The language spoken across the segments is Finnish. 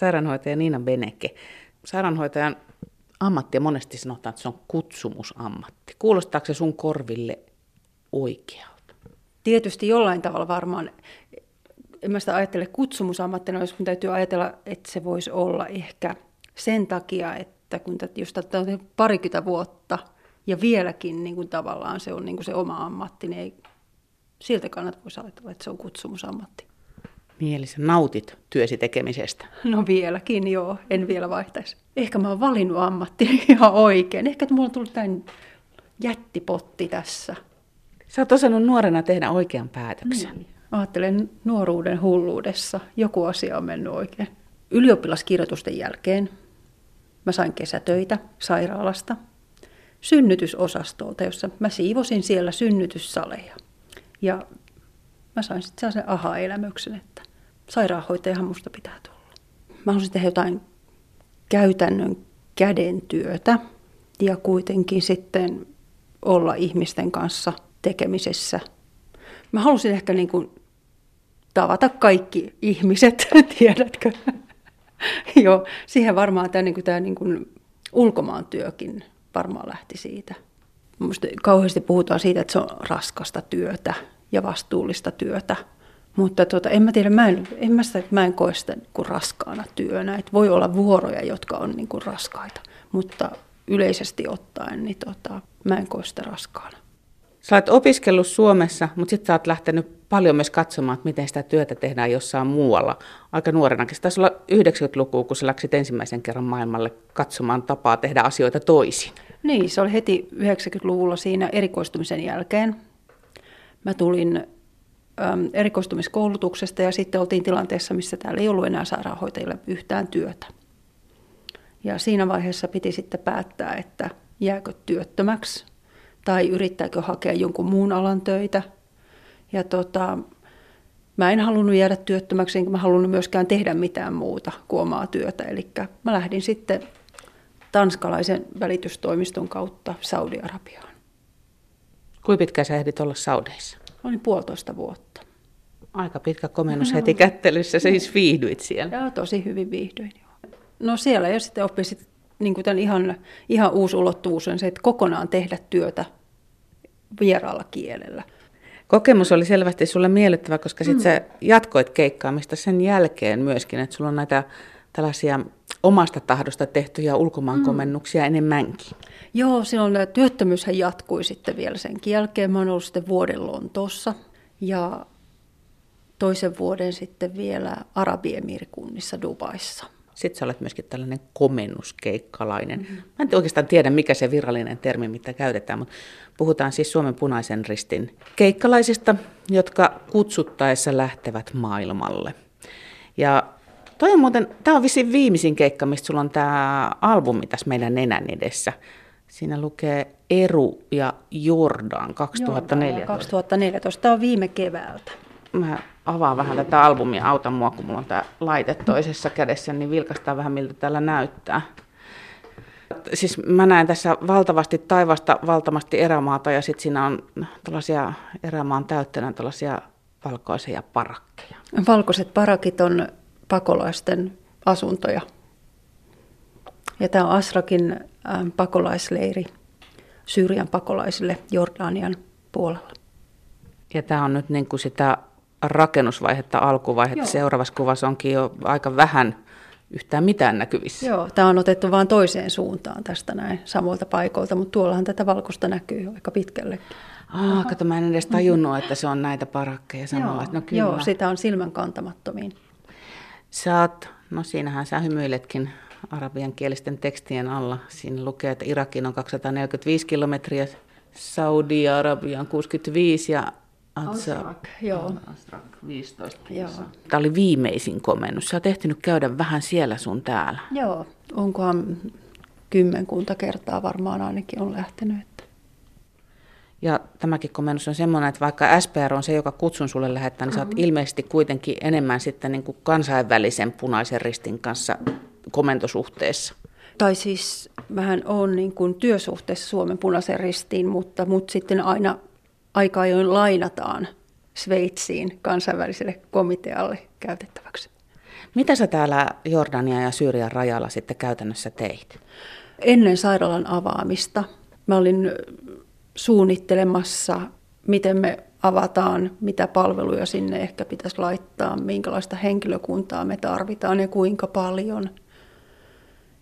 sairaanhoitaja Niina Beneke. Sairaanhoitajan ammatti monesti sanotaan, että se on kutsumusammatti. Kuulostaako se sun korville oikealta? Tietysti jollain tavalla varmaan. En mä sitä ajattele kutsumusammattina, jos mun täytyy ajatella, että se voisi olla ehkä sen takia, että kun tätä, jos tätä on parikymmentä vuotta ja vieläkin niin kuin tavallaan se on niin kuin se oma ammatti, niin ei, siltä kannalta voisi ajatella, että se on kutsumusammatti. Mielessä nautit työsi tekemisestä? No vieläkin, joo. En vielä vaihtaisi. Ehkä mä oon valinnut ammatti ihan oikein. Ehkä että mulla on tullut tämän jättipotti tässä. Sä oot osannut nuorena tehdä oikean päätöksen. Niin. Ajattelen nuoruuden hulluudessa. Joku asia on mennyt oikein. Ylioppilaskirjoitusten jälkeen mä sain kesätöitä sairaalasta synnytysosastolta, jossa mä siivosin siellä synnytyssaleja. Ja mä sain sitten sellaisen aha-elämyksen, että sairaanhoitajahan musta pitää tulla. Mä halusin tehdä jotain käytännön kädentyötä ja kuitenkin sitten olla ihmisten kanssa tekemisessä. Mä halusin ehkä niin kuin tavata kaikki ihmiset, tiedätkö? Joo, siihen varmaan tämä, niin kuin, tämä niin kuin ulkomaan työkin varmaan lähti siitä. Minusta kauheasti puhutaan siitä, että se on raskasta työtä ja vastuullista työtä. Mutta tuota, en mä tiedä, mä en, en mä, sitä, mä en koe sitä niin raskaana työnä. Et voi olla vuoroja, jotka on niin kuin raskaita, mutta yleisesti ottaen niin tota, mä en koe sitä raskaana. Sä olet opiskellut Suomessa, mutta sitten sä oot lähtenyt paljon myös katsomaan, että miten sitä työtä tehdään jossain muualla. Aika nuorenakin. Se taisi olla 90-lukua, kun sä läksit ensimmäisen kerran maailmalle katsomaan tapaa tehdä asioita toisin. Niin, se oli heti 90-luvulla siinä erikoistumisen jälkeen. Mä tulin erikoistumiskoulutuksesta ja sitten oltiin tilanteessa, missä täällä ei ollut enää sairaanhoitajille yhtään työtä. Ja siinä vaiheessa piti sitten päättää, että jääkö työttömäksi tai yrittääkö hakea jonkun muun alan töitä. Ja tota, mä en halunnut jäädä työttömäksi, enkä mä halunnut myöskään tehdä mitään muuta kuin omaa työtä. Eli mä lähdin sitten tanskalaisen välitystoimiston kautta Saudi-Arabiaan. Kuinka pitkään sä ehdit olla Saudeissa? Olin puolitoista vuotta. Aika pitkä komennus heti kättelyssä, siis viihdyit siellä. Joo, tosi hyvin viihdyin. Joo. No siellä jo sitten oppisit niin kuin tämän ihan, ihan uusi ulottuvuus on se, että kokonaan tehdä työtä vieraalla kielellä. Kokemus oli selvästi sulle miellyttävä, koska sitten mm. sä jatkoit keikkaamista sen jälkeen myöskin, että sulla on näitä tällaisia omasta tahdosta tehtyjä ulkomaankomennuksia mm. enemmänkin. Joo, silloin työttömyyshän jatkui sitten vielä sen jälkeen. Mä oon ollut sitten vuoden Lontoossa ja toisen vuoden sitten vielä Arabiemirikunnissa Dubaissa. Sitten sä olet myöskin tällainen komennuskeikkalainen. Mm-hmm. Mä en oikeastaan tiedä, mikä se virallinen termi, mitä käytetään, mutta puhutaan siis Suomen punaisen ristin keikkalaisista, jotka kutsuttaessa lähtevät maailmalle. Ja toi on muuten, tämä on vissiin viimeisin keikka, mistä sulla on tämä albumi tässä meidän nenän edessä. Siinä lukee Eru ja Jordan 2014. Jordan 2014. Tämä on viime keväältä. Mä avaan vähän tätä albumia, auta mua, kun mulla on tämä laite toisessa kädessä, niin vilkastaa vähän miltä täällä näyttää. Siis mä näen tässä valtavasti taivasta, valtavasti erämaata ja sitten siinä on tällaisia erämaan täyttänä tällaisia valkoisia parakkeja. Valkoiset parakit on pakolaisten asuntoja. Ja tämä on Asrakin pakolaisleiri Syyrian pakolaisille Jordanian puolella. Ja tämä on nyt niin kuin sitä rakennusvaihetta, alkuvaihetta. Joo. Seuraavassa kuvassa onkin jo aika vähän yhtään mitään näkyvissä. Joo, tämä on otettu vain toiseen suuntaan tästä näin samoilta paikoilta, mutta tuollahan tätä valkoista näkyy jo aika pitkälle. Ah, kato, mä en edes tajunnut, että se on näitä parakkeja samalla. Joo, no, kyllä. joo sitä on silmän kantamattomiin. Sä oot, no siinähän sä hymyiletkin arabian kielisten tekstien alla. Siinä lukee, että Irakin on 245 kilometriä, Saudi-Arabian 65 ja Azrak, joo. Azrak 15 joo. Tämä oli viimeisin komennus. Sä oot ehtinyt käydä vähän siellä sun täällä. Joo, onkohan kymmenkunta kertaa varmaan ainakin on lähtenyt. Että. Ja tämäkin komennus on semmoinen, että vaikka SPR on se, joka kutsun sulle lähettää, niin mm-hmm. sä oot ilmeisesti kuitenkin enemmän sitten niin kuin kansainvälisen punaisen ristin kanssa komentosuhteessa. Tai siis vähän on niin kuin työsuhteessa Suomen punaisen ristiin, mutta, mutta sitten aina aika ajoin lainataan Sveitsiin kansainväliselle komitealle käytettäväksi. Mitä sä täällä Jordania ja Syyrian rajalla sitten käytännössä teit? Ennen sairaalan avaamista mä olin suunnittelemassa, miten me avataan, mitä palveluja sinne ehkä pitäisi laittaa, minkälaista henkilökuntaa me tarvitaan ja kuinka paljon.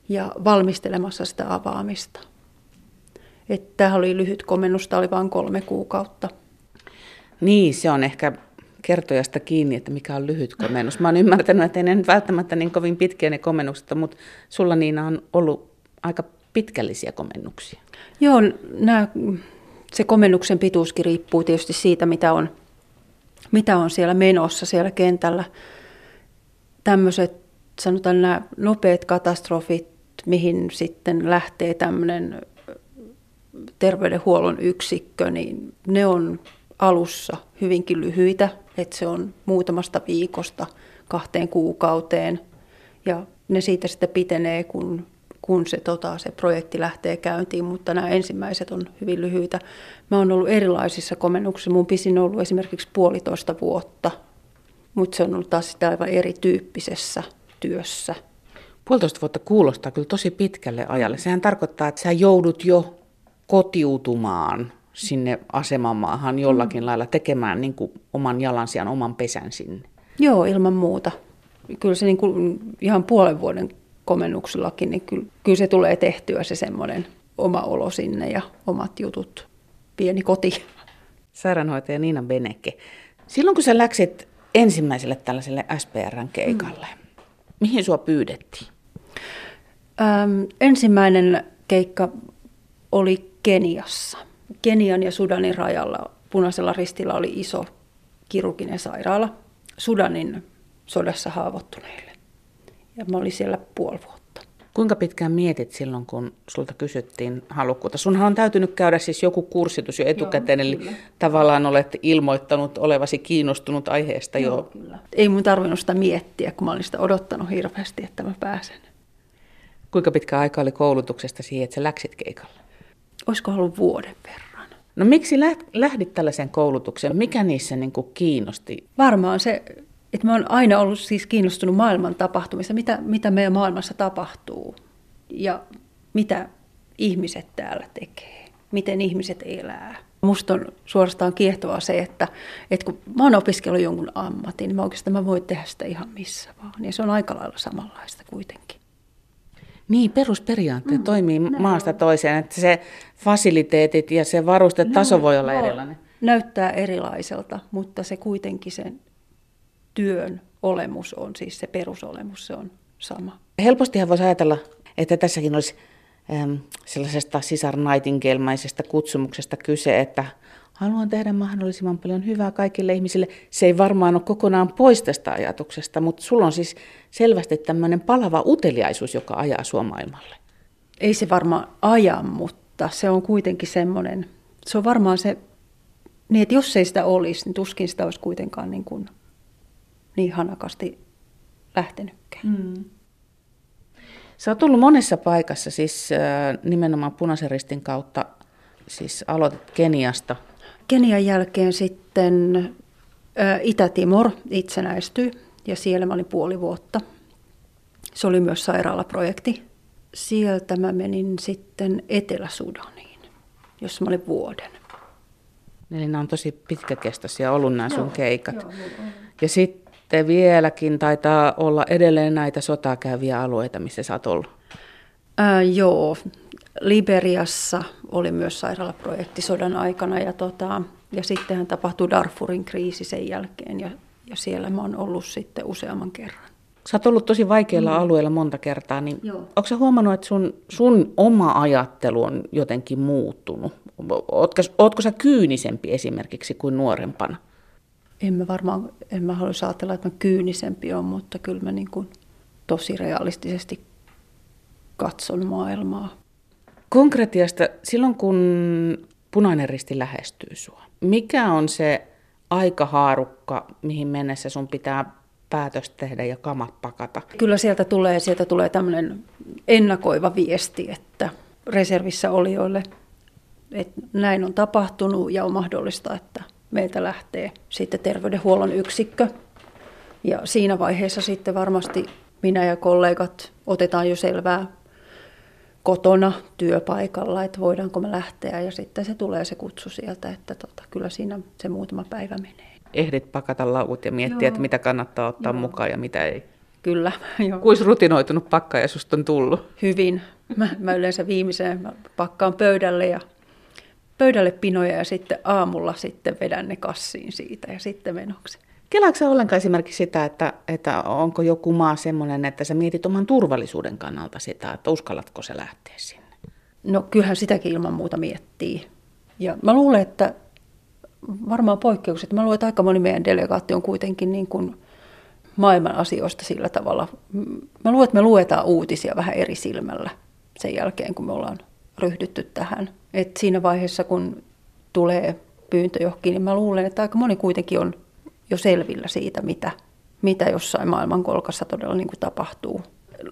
Ja valmistelemassa sitä avaamista. Tämä oli lyhyt komennus, tämä oli vain kolme kuukautta. Niin, se on ehkä kertojasta kiinni, että mikä on lyhyt komennus. Mä oon ymmärtänyt, että ei ne nyt välttämättä niin kovin pitkiä ne komennukset, mutta sulla niina on ollut aika pitkällisiä komennuksia. Joo, nämä, se komennuksen pituuskin riippuu tietysti siitä, mitä on, mitä on siellä menossa siellä kentällä. Tämmöiset, sanotaan nämä nopeat katastrofit, mihin sitten lähtee tämmöinen terveydenhuollon yksikkö, niin ne on alussa hyvinkin lyhyitä, että se on muutamasta viikosta kahteen kuukauteen. Ja ne siitä sitten pitenee, kun, kun se, tota, se projekti lähtee käyntiin, mutta nämä ensimmäiset on hyvin lyhyitä. Mä oon ollut erilaisissa komennuksissa. Mun pisin on ollut esimerkiksi puolitoista vuotta, mutta se on ollut taas sitä aivan erityyppisessä työssä. Puolitoista vuotta kuulostaa kyllä tosi pitkälle ajalle. Sehän tarkoittaa, että sä joudut jo kotiutumaan sinne asemamaahan jollakin mm. lailla tekemään niin kuin oman jalansijan, oman pesän sinne. Joo, ilman muuta. Kyllä se niin kuin ihan puolen vuoden komennuksellakin, niin kyllä, kyllä se tulee tehtyä se semmoinen oma olo sinne ja omat jutut, pieni koti. Sairaanhoitaja Niina Beneke. Silloin kun sä läksit ensimmäiselle tällaiselle SPRn keikalle, mm. mihin sua pyydettiin? Öm, ensimmäinen keikka oli Keniassa. Kenian ja Sudanin rajalla punaisella ristillä oli iso kirurginen sairaala Sudanin sodassa haavoittuneille. Ja mä olin siellä puoli vuotta. Kuinka pitkään mietit silloin, kun sulta kysyttiin halukkuutta? Sunhan on täytynyt käydä siis joku kurssitus jo etukäteen, Joo, eli kyllä. tavallaan olet ilmoittanut olevasi kiinnostunut aiheesta Joo, jo. Kyllä. Ei mun tarvinnut sitä miettiä, kun mä olin sitä odottanut hirveästi, että mä pääsen. Kuinka pitkä aika oli koulutuksesta siihen, että sä läksit keikalle? Olisiko ollut vuoden verran. No miksi lähdit tällaiseen koulutukseen? Mikä niissä niin kuin kiinnosti? Varmaan se, että mä oon aina ollut siis kiinnostunut maailman tapahtumista, mitä, mitä meidän maailmassa tapahtuu ja mitä ihmiset täällä tekee, miten ihmiset elää. Musta on suorastaan kiehtovaa se, että, että kun mä oon opiskellut jonkun ammatin, niin mä oikeastaan mä voin tehdä sitä ihan missä vaan. Ja se on aika lailla samanlaista kuitenkin. Niin, perusperiaatteet mm, toimii maasta on. toiseen, että se fasiliteetit ja se varustetaso no, voi olla no, erilainen. Näyttää erilaiselta, mutta se kuitenkin sen työn olemus on, siis se perusolemus, se on sama. Helpostihan voisi ajatella, että tässäkin olisi äm, sellaisesta sisar kutsumuksesta kyse, että haluan tehdä mahdollisimman paljon hyvää kaikille ihmisille. Se ei varmaan ole kokonaan pois tästä ajatuksesta, mutta sulla on siis selvästi tämmöinen palava uteliaisuus, joka ajaa sua maailmalle. Ei se varmaan aja, mutta se on kuitenkin semmoinen, se on varmaan se, niin että jos ei sitä olisi, niin tuskin sitä olisi kuitenkaan niin, kuin, niin hanakasti lähtenytkään. Mm. Sä oot tullut monessa paikassa, siis äh, nimenomaan punaisen ristin kautta, siis aloitit Keniasta, Kenian jälkeen sitten Itä-Timor itsenäistyi ja siellä mä olin puoli vuotta. Se oli myös sairaalaprojekti. Sieltä mä menin sitten Etelä-Sudaniin, jossa mä olin vuoden. Eli nämä on tosi pitkäkestoisia ollut nämä sun keikat. Joo, ja sitten vieläkin taitaa olla edelleen näitä sotaa käyviä alueita, missä sä oot ollut. Ää, joo, Liberiassa oli myös sairaalaprojekti sodan aikana ja, tota, ja sittenhän tapahtui Darfurin kriisi sen jälkeen ja, ja siellä mä oon ollut sitten useamman kerran. Sä oot ollut tosi vaikeilla mm. alueilla monta kertaa, niin onko sä huomannut, että sun, sun oma ajattelu on jotenkin muuttunut? Ootko, ootko sä kyynisempi esimerkiksi kuin nuorempana? En mä varmaan, en mä halua ajatella, että mä kyynisempi on, mutta kyllä mä niin kuin tosi realistisesti katson maailmaa. Konkretiasta, silloin kun punainen risti lähestyy sua, mikä on se aikahaarukka, mihin mennessä sun pitää päätös tehdä ja kamat pakata? Kyllä sieltä tulee, sieltä tulee tämmöinen ennakoiva viesti, että reservissä olijoille, että näin on tapahtunut ja on mahdollista, että meiltä lähtee sitten terveydenhuollon yksikkö Ja siinä vaiheessa sitten varmasti minä ja kollegat otetaan jo selvää kotona työpaikalla, että voidaanko me lähteä ja sitten se tulee se kutsu sieltä, että tota, kyllä siinä se muutama päivä menee. Ehdit pakata laut ja miettiä, Joo. että mitä kannattaa ottaa Joo. mukaan ja mitä ei. Kyllä. Jo. Kuis rutinoitunut pakkaja susta on tullut? Hyvin. Mä, mä yleensä viimeiseen mä pakkaan pöydälle ja pöydälle pinoja ja sitten aamulla sitten vedän ne kassiin siitä ja sitten menoksi. Kelaatko ollenkaan esimerkiksi sitä, että, että onko joku maa sellainen, että sä mietit oman turvallisuuden kannalta sitä, että uskallatko se lähteä sinne? No kyllähän sitäkin ilman muuta miettii. Ja mä luulen, että varmaan poikkeukset. Mä luulen, että aika moni meidän delegaatti on kuitenkin niin kuin maailman asioista sillä tavalla. Mä luulen, että me luetaan uutisia vähän eri silmällä sen jälkeen, kun me ollaan ryhdytty tähän. Et siinä vaiheessa, kun tulee pyyntö johonkin, niin mä luulen, että aika moni kuitenkin on jo selvillä siitä, mitä, mitä jossain maailmankolkassa todella niin kuin tapahtuu.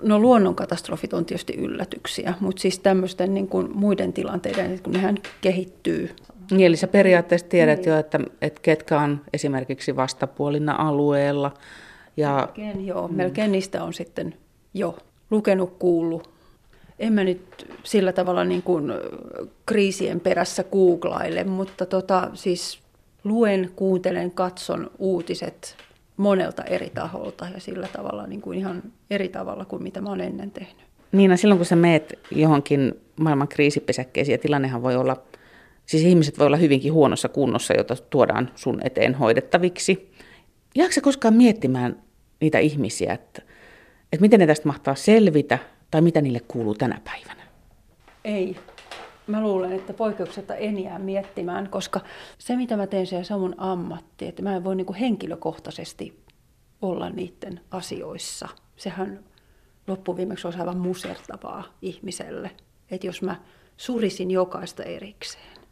No luonnonkatastrofit on tietysti yllätyksiä, mutta siis tämmöisten niin kuin muiden tilanteiden, kun nehän kehittyy. Niin, eli sä periaatteessa tiedät niin. jo, että, että ketkä on esimerkiksi vastapuolina alueella. Ja... Melkein, joo, mm. melkein niistä on sitten jo lukenut, kuullut. En mä nyt sillä tavalla niin kuin kriisien perässä googlaile, mutta tota, siis luen, kuuntelen, katson uutiset monelta eri taholta ja sillä tavalla niin kuin ihan eri tavalla kuin mitä mä oon ennen tehnyt. Niina, silloin kun sä meet johonkin maailman kriisipesäkkeisiin, ja tilannehan voi olla, siis ihmiset voi olla hyvinkin huonossa kunnossa, jota tuodaan sun eteen hoidettaviksi. Jääkö koskaan miettimään niitä ihmisiä, että, että miten ne tästä mahtaa selvitä, tai mitä niille kuuluu tänä päivänä? Ei, mä luulen, että poikkeuksetta en jää miettimään, koska se mitä mä teen, se on mun ammatti, että mä en voi niin kuin henkilökohtaisesti olla niiden asioissa. Sehän loppuviimeksi olisi aivan musertavaa ihmiselle, että jos mä surisin jokaista erikseen.